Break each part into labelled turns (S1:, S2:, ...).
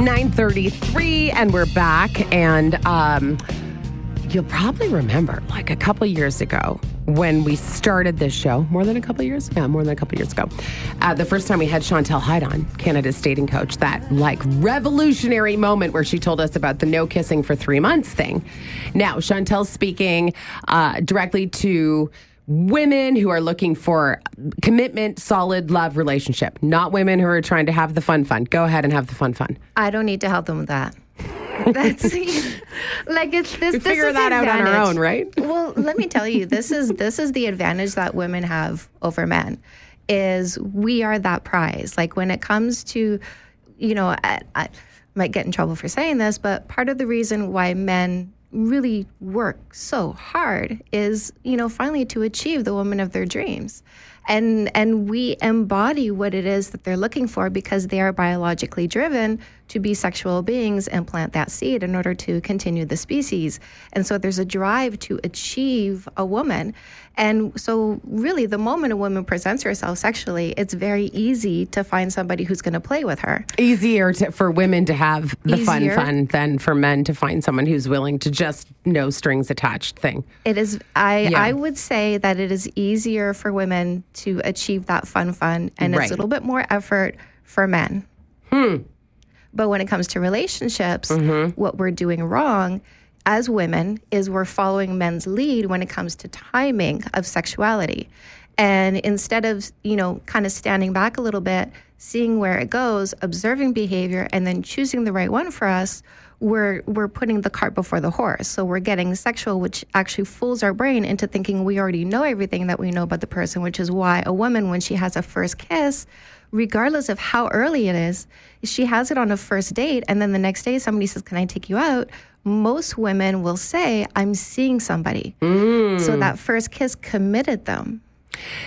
S1: 933 and we're back and um you'll probably remember like a couple years ago when we started this show. More than a couple years? Yeah more than a couple years ago. Uh, the first time we had chantal heide on canada's dating coach that like revolutionary moment where she told us about the no kissing for three months thing. Now chantal's speaking uh, directly to women who are looking for commitment solid love relationship not women who are trying to have the fun fun go ahead and have the fun fun
S2: I don't need to help them with that. That's like it's this.
S1: we
S2: this
S1: figure that out on our own right
S2: Well, let me tell you, this is this is the advantage that women have over men. Is we are that prize. Like when it comes to, you know, I, I might get in trouble for saying this, but part of the reason why men really work so hard is, you know, finally to achieve the woman of their dreams. And and we embody what it is that they're looking for because they are biologically driven to be sexual beings and plant that seed in order to continue the species. And so there's a drive to achieve a woman. And so really the moment a woman presents herself sexually, it's very easy to find somebody who's going to play with her.
S1: easier to, for women to have the fun
S2: Easier.
S1: fun than for men to find someone who's willing to just no strings attached thing.
S2: It is I
S1: Yeah.
S2: I would say that it is easier for women to achieve that fun fun and
S1: Right.
S2: it's a little bit more effort for men. Hmm. But when it comes to relationships, mm-hmm. what we're doing wrong as women is we're following men's lead when it comes to timing of sexuality. And instead of, you know, kind of standing back a little bit, seeing where it goes, observing behavior and then choosing the right one for us, we're we're putting the cart before the horse. So we're getting sexual, which actually fools our brain into thinking we already know everything that we know about the person, which is why a woman when she has a first kiss, regardless of how early it is, she has it on a first date and then the next day somebody says, "Can I take you out?" Most women will say, "I'm seeing somebody." Hmm. So that first kiss committed them.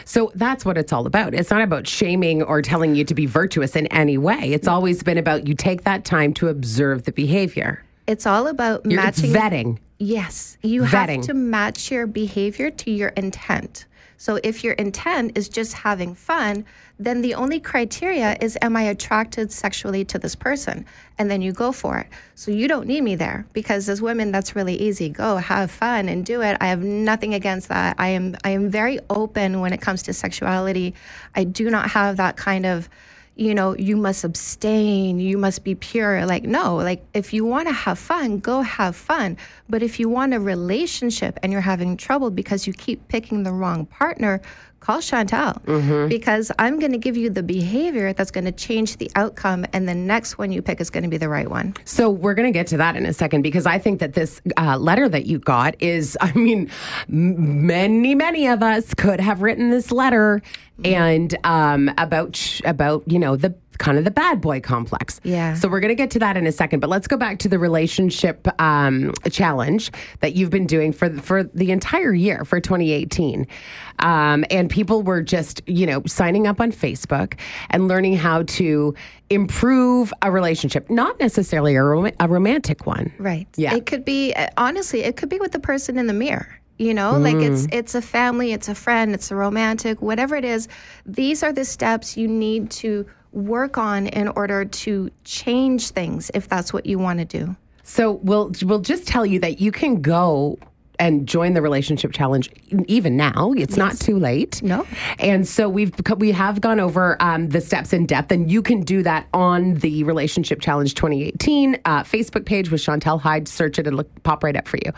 S1: So that's what it's all about. It's not about shaming or telling you to be virtuous in any way. It's always been about you take that time to observe the behavior.
S2: It's all about
S1: You're, it's
S2: matching
S1: vetting.
S2: Yes, you
S1: Vetting.
S2: have to match your behavior to your intent. So if your intent is just having fun, then the only criteria is am I attracted sexually to this person? And then you go for it. So you don't need me there because as women that's really easy. Go have fun and do it. I have nothing against that. I am I am very open when it comes to sexuality. I do not have that kind of you know, you must abstain, you must be pure. Like, no, like if you want to have fun, go have fun. But if you want a relationship and you're having trouble because you keep picking the wrong partner, call Chantal because I'm going to give you the behavior that's going to change the outcome. And the next one you pick is going to be the right one.
S1: So we're going to get to that in a second because I think that this uh, letter that you got is, I mean, many, many of us could have written this letter and um, about about you know the kind of the bad boy complex.
S2: Yeah.
S1: So we're going to get to that in a second, but let's go back to the relationship um, challenge that you've been doing for for the entire year for 2018. Um, and people were just you know signing up on Facebook and learning how to improve a relationship, not necessarily a, rom- a romantic one.
S2: Right.
S1: Yeah.
S2: It could be uh, honestly, it could be with the person in the mirror. You know, like it's it's a family, it's a friend, it's a romantic, whatever it is. These are the steps you need to work on in order to change things if that's what you want to do.
S1: So we'll we'll just tell you that you can go and join the relationship challenge even now. It's not too late.
S2: No.
S1: And so we've we have gone over um, the steps in depth, and you can do that on the relationship challenge 2018 uh, Facebook page with Chantal Heide. Search it and look pop right up for you.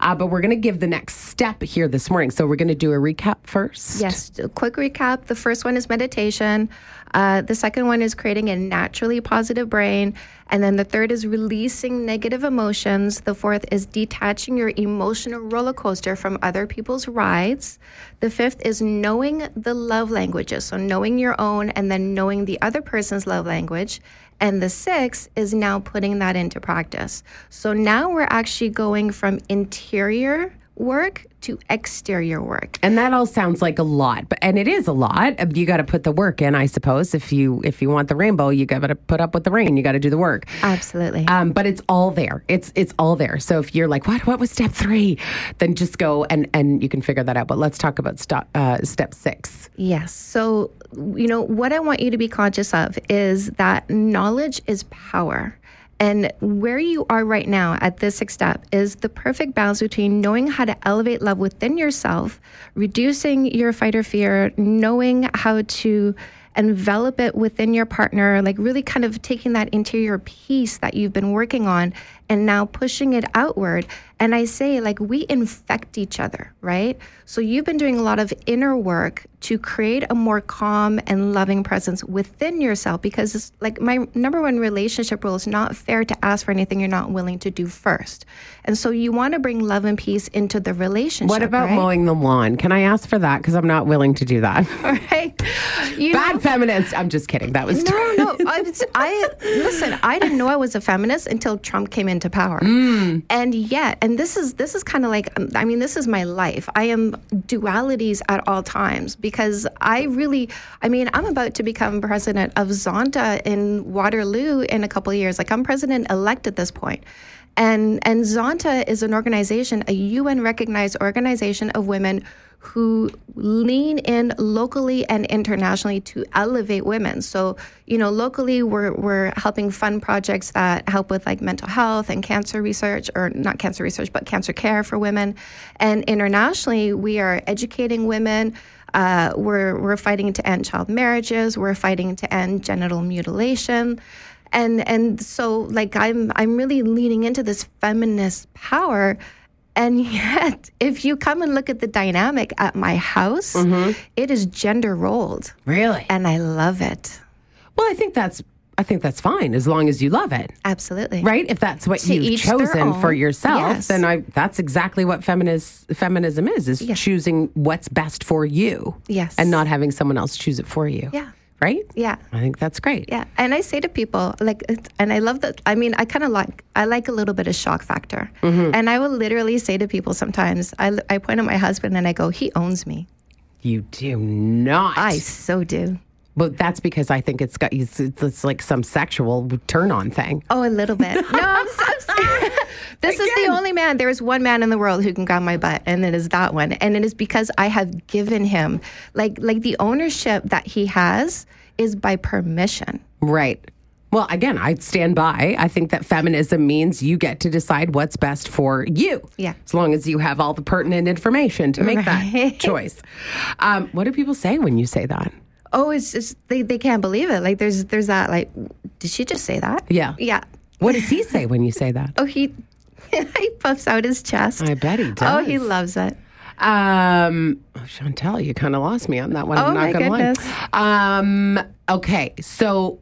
S1: Uh, but we're going to give the next step here this morning. So we're going to do a recap first.
S2: Yes, a quick recap. The first one is meditation. Uh, the second one is creating a naturally positive brain. And then the third is releasing negative emotions. The fourth is detaching your emotional roller coaster from other people's rides. The fifth is knowing the love languages. So knowing your own and then knowing the other person's love language. And the sixth is now putting that into practice. So now we're actually going from interior work to exterior work.
S1: And that all sounds like a lot, but and it is a lot. You got to put the work in, I suppose. If you if you want the rainbow, you got to put up with the rain. You got to do the work.
S2: Absolutely.
S1: Um, but it's all there. It's it's all there. So if you're like, what what was step three, then just go and and you can figure that out. But let's talk about stop, uh, step six.
S2: Yes. So, you know, what I want you to be conscious of is that knowledge is power. And where you are right now at this sixth step is the perfect balance between knowing how to elevate love within yourself, reducing your fight or fear, knowing how to envelop it within your partner, like really kind of taking that interior peace that you've been working on and now pushing it outward. And I say, like, we infect each other, right? So you've been doing a lot of inner work to create a more calm and loving presence within yourself because, it's like, my number one relationship rule is not fair to ask for anything you're not willing to do first. And so you want to bring love and peace into the relationship.
S1: What about
S2: right?
S1: mowing the lawn? Can I ask for that? Because I'm not willing to do that.
S2: All right. You
S1: Bad
S2: know-
S1: feminist. I'm just kidding. That was
S2: No, no. I, I listen. I didn't know I was a feminist until Trump came into power,
S1: Mm.
S2: and yet, and this is this is kind of like um, I mean, this is my life. I am dualities at all times because I really, I mean, I'm about to become president of Zonta in Waterloo in a couple of years. Like I'm president elect at this point. And and Zonta is an organization, a UN recognized organization of women who lean in locally and internationally to elevate women. So, you know, locally we're we're helping fund projects that help with like mental health and cancer research or not cancer research, but cancer care for women. And internationally we are educating women. Uh, we're we're fighting to end child marriages. We're fighting to end genital mutilation and and so like i'm i'm really leaning into this feminist power and yet if you come and look at the dynamic at my house mm-hmm. it is gender rolled
S1: really.
S2: and i love it
S1: Well, I think that's. I think that's fine as long as you love it,
S2: absolutely
S1: right? If that's what
S2: To
S1: you've chosen for yourself,
S2: Yes.
S1: then I. That's exactly what feminist feminism is: is choosing what's best for you,
S2: Yes.
S1: and not having someone else choose it for you.
S2: Yeah.
S1: Right.
S2: yeah
S1: I think that's great.
S2: yeah and i say to people like and i love that i mean i kind of like i like a little bit of shock factor mm-hmm. and i will literally say to people sometimes I, I point at my husband and i go he owns me
S1: You do not.
S2: i so do
S1: Well, that's because I think it's got it's, it's like some sexual turn on thing.
S2: Oh, a little bit. No, I'm, I'm serious. This is the only man. There is one man in the world who can grab my butt, and it is that one. And it is because I have given him, like, like the ownership that he has is by permission.
S1: Right. Well, again, I stand by. I think that feminism means you get to decide what's best for you.
S2: Yeah.
S1: As long as you have all the pertinent information to make that choice. Um, what do people say when you say that?
S2: Oh, it's just they, they can't believe it. Like there's there's that like, did she just say that?
S1: Yeah.
S2: Yeah.
S1: What does he say when you say that?
S2: Oh, he he puffs out his chest.
S1: I bet he does.
S2: Oh, he loves it.
S1: Um, oh, Chantal, you kind of lost me on that one.
S2: Oh,
S1: I'm not
S2: my
S1: gonna
S2: goodness.
S1: lie. Um, okay, so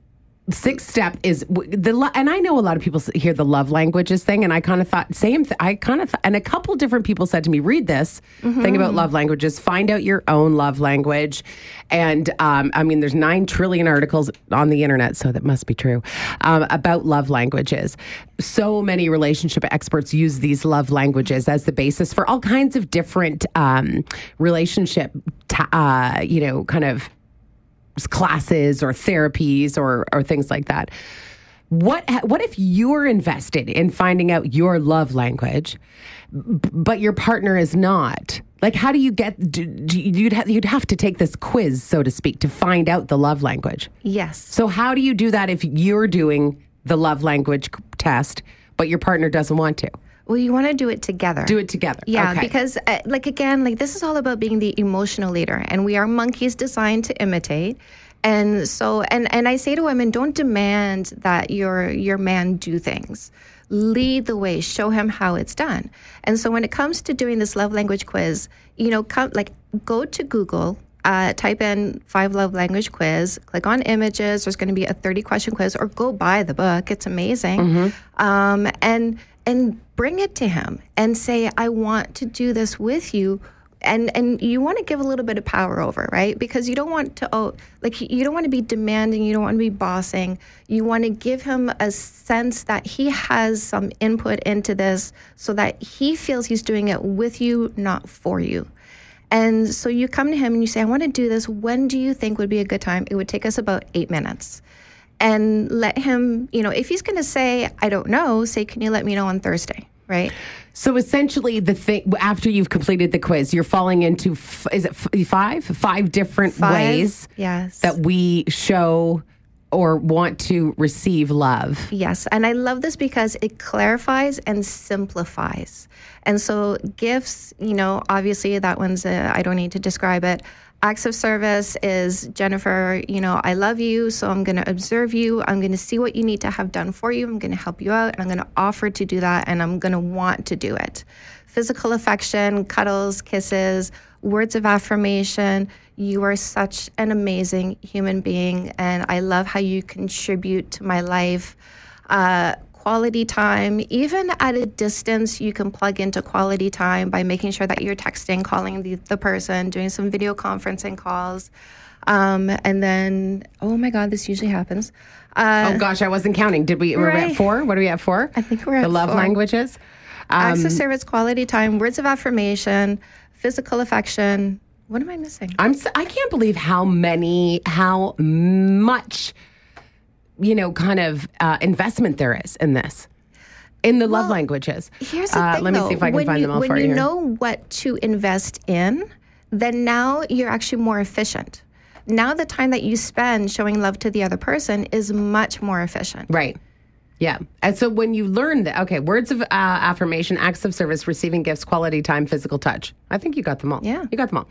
S1: sixth step is the lo- and I know a lot of people hear the love languages thing, and I kind of thought same. Th- I kind of th- and a couple different people said to me, read this thing about love languages, find out your own love language, and um, I mean, there's nine trillion articles on the internet, so that must be true um, about love languages. So many relationship experts use these love languages as the basis for all kinds of different um, relationship, ta- uh, you know, kind of classes or therapies or or things like that. What what if you're invested in finding out your love language, but your partner is not? Like, how do you get? Do, do, you'd ha- you'd have to take this quiz, so to speak, to find out the love language.
S2: Yes.
S1: So how do you do that if you're doing the love language test, but your partner doesn't want to
S2: Well, you want to do it together.
S1: do it together?
S2: Yeah,
S1: Okay.
S2: because uh, like again, like this is all about being the emotional leader, and we are monkeys designed to imitate. And so, and and I say to women, don't demand that your your man do things. Lead the way. Show him how it's done. And so, when it comes to doing this love language quiz, you know, come like go to Google. Uh, type in five love language quiz, click on images. There's going to be a 30 question quiz, or go buy the book. It's amazing. Um, and and bring it to him and say, I want to do this with you. And and you want to give a little bit of power over, right? Because you don't want to oh like you don't want to be demanding, you don't want to be bossing. You want to give him a sense that he has some input into this so that he feels he's doing it with you, not for you. And so you come to him and you say, I want to do this. When do you think would be a good time? It would take us about eight minutes. And let him, you know, if he's going to say, I don't know, say, Can you let me know on Thursday? Right?
S1: So essentially, the thing after you've completed the quiz, you're falling into f- is it f- five five different
S2: Five,
S1: ways
S2: Yes.
S1: that we show or want to receive love.
S2: Yes. And I love this because it clarifies and simplifies. And so, gifts, you know, obviously that one's, I don't need to describe it. Acts of service is Jennifer, you know, I love you, so I'm going to observe you. I'm going to see what you need to have done for you. I'm going to help you out, and I'm going to offer to do that, and I'm going to want to do it. Physical affection, cuddles, kisses, words of affirmation. You are such an amazing human being, and I love how you contribute to my life. Uh, quality time, even at a distance, you can plug into quality time by making sure that you're texting, calling the, the person, doing some video conferencing calls. Um, and then, oh my God, this usually happens. Uh,
S1: oh gosh, I wasn't counting. Did we? We're
S2: Right.
S1: at four. What are we at four?
S2: I think we're at
S1: the love
S2: four.
S1: languages.
S2: acts
S1: Um,
S2: of service, quality time, words of affirmation, physical affection. What am I missing?
S1: I'm. I can't believe how many, how much, you know, kind of uh, investment there is in this, in the love languages.
S2: Here's the
S1: Uh,
S2: thing,
S1: let me
S2: though.
S1: see if I can
S2: when
S1: find
S2: you,
S1: them all for
S2: you
S1: you.
S2: know what to invest in, then now you're actually more efficient. Now the time that you spend showing love to the other person is much more efficient.
S1: Right. Yeah. And so when you learn that, okay, words of uh, affirmation, acts of service, receiving gifts, quality time, physical touch. I think you got them all.
S2: Yeah.
S1: You got them all.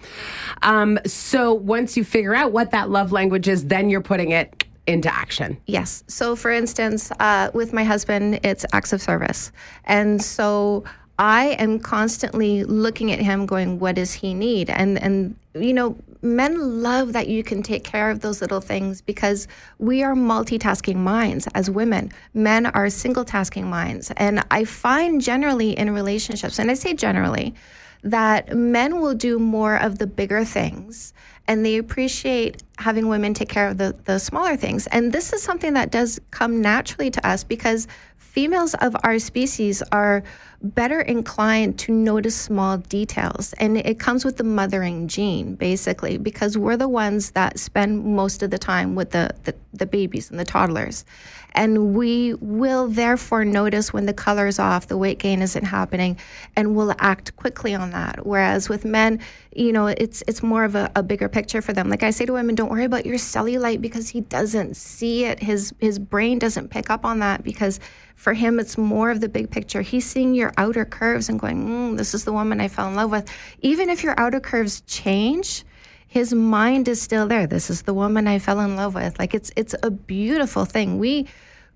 S1: Um, so once you figure out what that love language is, then you're putting it into action.
S2: Yes. So, for instance, uh, with my husband, it's acts of service. And so I am constantly looking at him going, what does he need? And, and, you know, men love that you can take care of those little things because we are multitasking minds as women. Men are single tasking minds. And I find generally in relationships, and I say generally, that men will do more of the bigger things and they appreciate having women take care of the, the smaller things. And this is something that does come naturally to us because females of our species are better inclined to notice small details. And it comes with the mothering gene, basically, because we're the ones that spend most of the time with the, the, the babies and the toddlers. And we will therefore notice when the color is off, the weight gain isn't happening, and we'll act quickly on that. Whereas with men, you know, it's it's more of a, a bigger picture for them. Like I say to women, don't worry about your cellulite because he doesn't see it. His his brain doesn't pick up on that because for him it's more of the big picture. He's seeing your outer curves and going, mm, "This is the woman I fell in love with." Even if your outer curves change, his mind is still there. This is the woman I fell in love with. Like it's it's a beautiful thing. We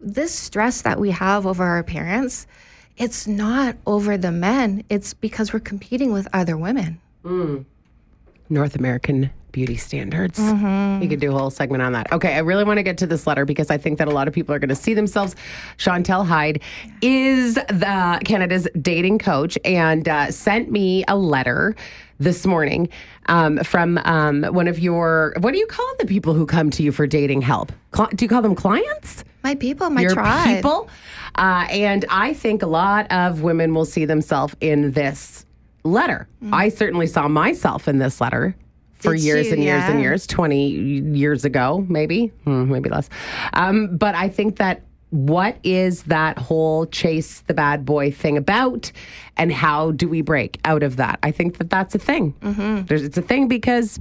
S2: this stress that we have over our appearance, it's not over the men. It's because we're competing with other women.
S1: North American beauty standards.
S2: Mm-hmm.
S1: We could do a whole segment on that. Okay, I really want to get to this letter because I think that a lot of people are going to see themselves. Chantal Heide is the Canada's dating coach and uh, sent me a letter this morning um, from um, one of your. What do you call the people who come to you for dating help? Do you call them clients?
S2: My people, my
S1: your
S2: tribe.
S1: people. Uh, and I think a lot of women will see themselves in this letter. I certainly saw myself in this letter for.
S2: Did
S1: years
S2: you?
S1: and years and years, 20 years ago, maybe, Hmm, maybe less. Um, but I think that what is that whole chase the bad boy thing about and how do we break out of that? I think that that's a thing.
S2: Mm-hmm.
S1: There's, it's a thing because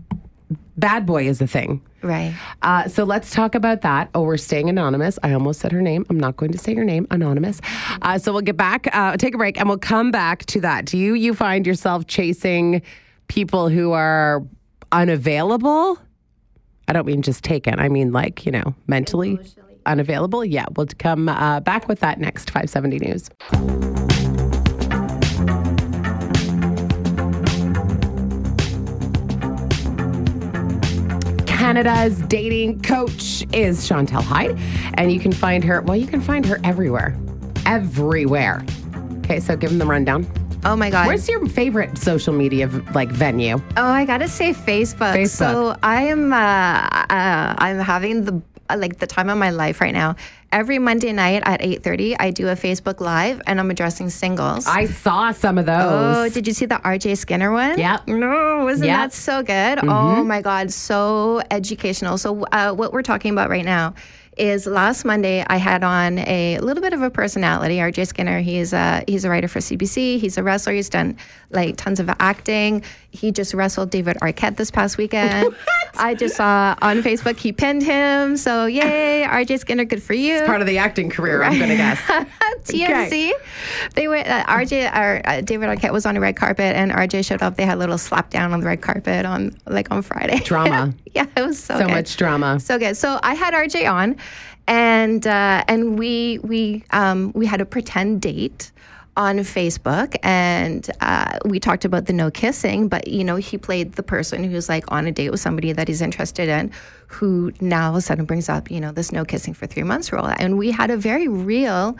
S1: bad boy is a thing.
S2: Right.
S1: Uh, so let's talk about that. Oh, we're staying anonymous. I almost said her name. I'm not going to say her name. Anonymous. Uh, so we'll get back, uh, take a break, and we'll come back to that. Do you you find yourself chasing people who are unavailable? I don't mean just taken. I mean like you know mentally unavailable. Yeah, we'll come uh, back with that next 570 news. Canada's dating coach is Chantal Heide, and you can find her. Well, you can find her everywhere, everywhere. Okay, so give them the rundown.
S2: Oh my God.
S1: Where's your favorite social media like venue?
S2: Oh, I gotta say Facebook.
S1: Facebook.
S2: So I am, uh, uh, I'm having the uh, like the time of my life right now. Every Monday night at eight thirty, I do a Facebook Live, and I'm addressing singles.
S1: I saw some of those.
S2: Oh, did you see the RJ Skinner one?
S1: Yep.
S2: No, wasn't
S1: Yep.
S2: that so good? Oh my God, so educational. So, uh, what we're talking about right now is last Monday I had on a little bit of a personality. RJ Skinner, he's a he's a writer for CBC. He's a wrestler. He's done like tons of acting. He just wrestled David Arquette this past weekend. I just saw on Facebook he pinned him. So yay, RJ Skinner, good for you.
S1: It's part of the acting career, I'm going to guess.
S2: TMZ.
S1: Okay.
S2: They went. Uh, RJ or uh, David Arquette was on a red carpet, and RJ showed up. They had a little slap down on the red carpet on like on Friday.
S1: Drama.
S2: yeah, it was so
S1: So
S2: good.
S1: much drama.
S2: So good. So I had RJ on, and uh, and we we um, we had a pretend date on Facebook, and uh, we talked about the no kissing. But you know, he played the person who's like on a date with somebody that he's interested in, who now all of a sudden brings up you know this no kissing for three months rule, and we had a very real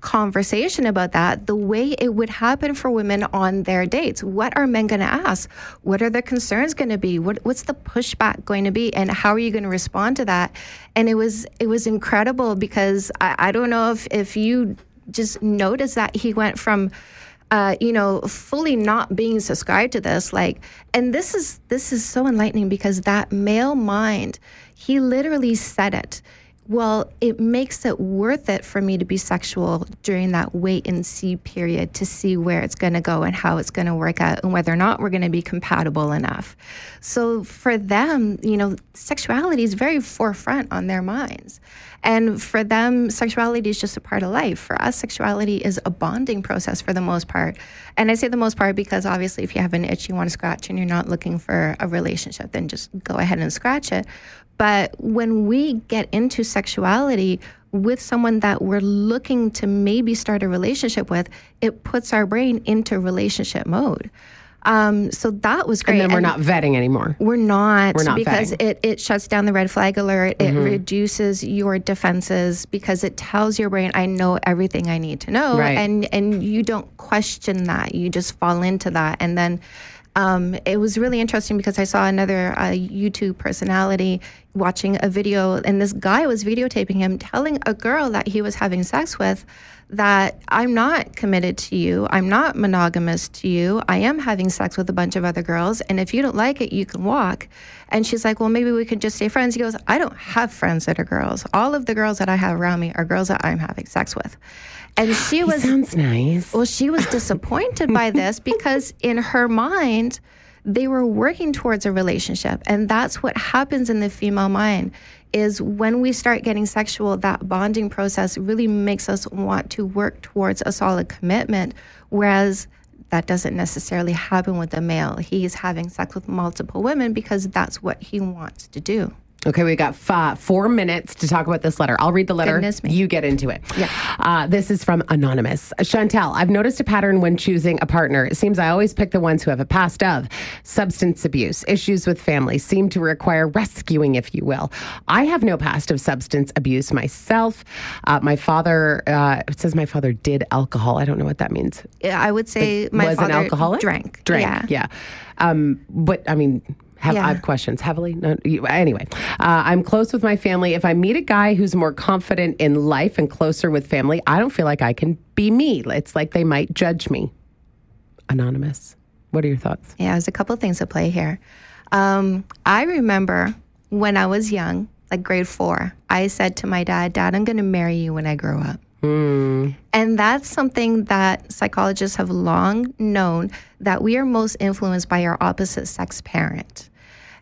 S2: conversation about that, the way it would happen for women on their dates. What are men going to ask? What are their concerns going to be? What, what's the pushback going to be? And how are you going to respond to that? And it was it was incredible because I, I don't know if if you just notice that he went from uh, you know, fully not being subscribed to this, like, and this is this is so enlightening because that male mind, he literally said it. Well, it makes it worth it for me to be sexual during that wait and see period to see where it's going to go and how it's going to work out and whether or not we're going to be compatible enough. So for them, you know, sexuality is very forefront on their minds. And for them, sexuality is just a part of life. For us, sexuality is a bonding process for the most part. And I say the most part because obviously, if you have an itch you want to scratch and you're not looking for a relationship, then just go ahead and scratch it. But when we get into sexuality with someone that we're looking to maybe start a relationship with, it puts our brain into relationship mode. Um, so that was great.
S1: And then we're not vetting anymore.
S2: We're not,
S1: We're not
S2: because
S1: vetting.
S2: it, it shuts down the red flag alert. It reduces your defenses because it tells your brain, I know everything I need to know.
S1: Right.
S2: And and you don't question that. You just fall into that. And then um, it was really interesting because I saw another uh, YouTube personality watching a video, and this guy was videotaping him telling a girl that he was having sex with that I'm not committed to you. I'm not monogamous to you. I am having sex with a bunch of other girls. And if you don't like it, you can walk. And she's like, Well, maybe we can just stay friends. He goes, I don't have friends that are girls. All of the girls that I have around me are girls that I'm having sex with. And she was
S1: Sounds nice.
S2: well, she was disappointed by this because in her mind, they were working towards a relationship. And that's what happens in the female mind is when we start getting sexual, that bonding process really makes us want to work towards a solid commitment. Whereas that doesn't necessarily happen with the male. He's having sex with multiple women because that's what he wants to do.
S1: Okay, we got five, four minutes to talk about this letter. I'll read the letter. You get into it.
S2: Yeah.
S1: Uh, this is from Anonymous. Chantal, I've noticed a pattern when choosing a partner. It seems I always pick the ones who have a past of substance abuse, issues with family, seem to require rescuing, if you will. I have no past of substance abuse myself. Uh, my father, uh, it says my father did alcohol. I don't know what that means.
S2: Yeah, I would say my
S1: was
S2: father
S1: an alcoholic?
S2: drank.
S1: Drank.
S2: Yeah.
S1: Yeah. Um, but I mean, have,
S2: Yeah.
S1: I have questions heavily. No, you- anyway, uh, I'm close with my family. If I meet a guy who's more confident in life and closer with family, I don't feel like I can be me. It's like they might judge me. Anonymous. What are your thoughts?
S2: Yeah, there's a couple of things at play here. Um, I remember when I was young, like grade four, I said to my dad, Dad, I'm going to marry you when I grow up. And that's something that psychologists have long known that we are most influenced by our opposite sex parent.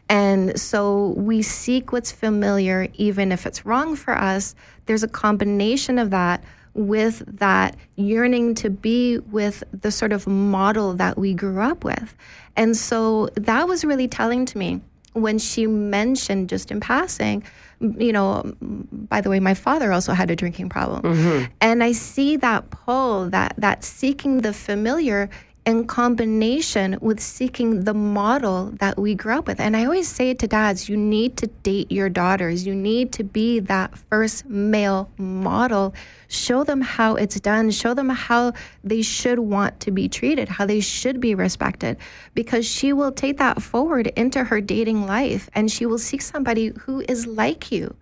S2: And so we seek what's familiar, even if it's wrong for us. There's a combination of that with that yearning to be with the sort of model that we grew up with. And so that was really telling to me when she mentioned just in passing, you know, by the way, my father also had a drinking problem. Mm-hmm. And I see that pull, that that seeking the familiar in combination with seeking the model that we grew up with. And I always say to dads, you need to date your daughters. You need to be that first male model. Show them how it's done. Show them how they should want to be treated, how they should be respected, because she will take that forward into her dating life and she will seek somebody who is like you.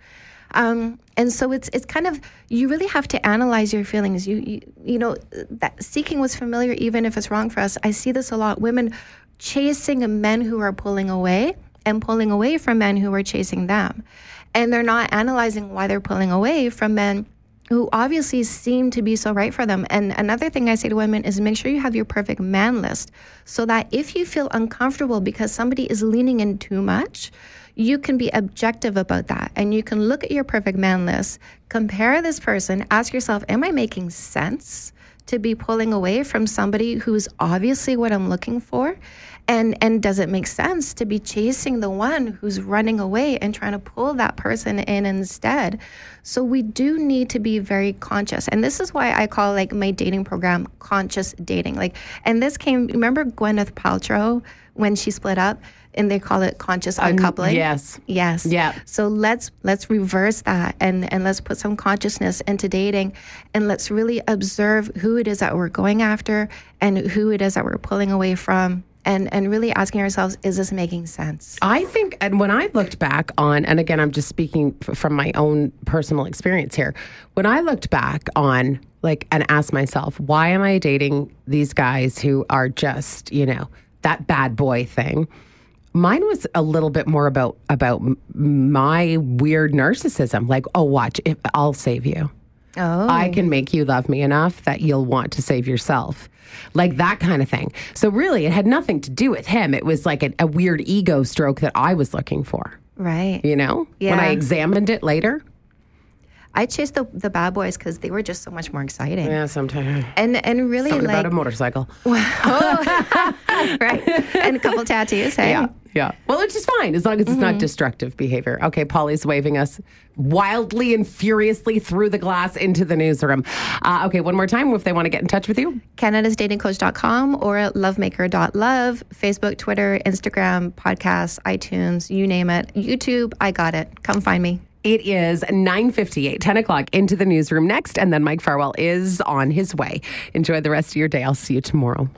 S2: Um, and so it's it's kind of you really have to analyze your feelings. You, you you know that seeking was familiar, even if it's wrong for us. I see this a lot. Women chasing men who are pulling away and pulling away from men who are chasing them. and they're not analyzing why they're pulling away from men who obviously seem to be so right for them. And another thing I say to women is make sure you have your perfect man list so that if you feel uncomfortable because somebody is leaning in too much, you can be objective about that and you can look at your perfect man list, compare this person, ask yourself, am I making sense to be pulling away from somebody who's obviously what I'm looking for? And and does it make sense to be chasing the one who's running away and trying to pull that person in instead? So we do need to be very conscious. And this is why I call like my dating program conscious dating. Like and this came remember Gwyneth Paltrow when she split up? And they call it conscious uncoupling.
S1: yes.
S2: Yes.
S1: Yeah.
S2: So let's let's reverse that and and let's put some consciousness into dating and let's really observe who it is that we're going after and who it is that we're pulling away from and and really asking ourselves is this making sense?
S1: I think, and when I looked back on, and again, I'm just speaking f- from my own personal experience here. When I looked back on, like, and asked myself, why am I dating these guys who are just, you know, that bad boy thing? Mine was a little bit more about about my weird narcissism. Like, oh, watch, if I'll save you.
S2: Oh.
S1: I can oh. make you love me enough that you'll want to save yourself. Like that kind of thing. So, really, it had nothing to do with him. It was like a, a weird ego stroke that I was looking for,
S2: Right.
S1: you know? When I examined it later.
S2: I chased the the bad boys because they were just so much more exciting.
S1: Yeah, sometimes.
S2: And and really
S1: Something
S2: like
S1: about a motorcycle.
S2: right. and a couple tattoos, hey?
S1: Yeah, yeah. Well, it's just fine as long as it's
S2: Mm-hmm.
S1: not destructive behavior. Okay, Polly's waving us wildly and furiously through the glass into the newsroom. Uh, okay, one more time if they want to get in touch with you.
S2: canadasdatingcoach.com or lovemaker.love, Facebook, Twitter, Instagram, podcasts, iTunes, you name it. YouTube, I got it. Come find me.
S1: It is 9.58, 10 o'clock into the newsroom next, and then Mike Farwell is on his way. Enjoy the rest of your day. I'll see you tomorrow.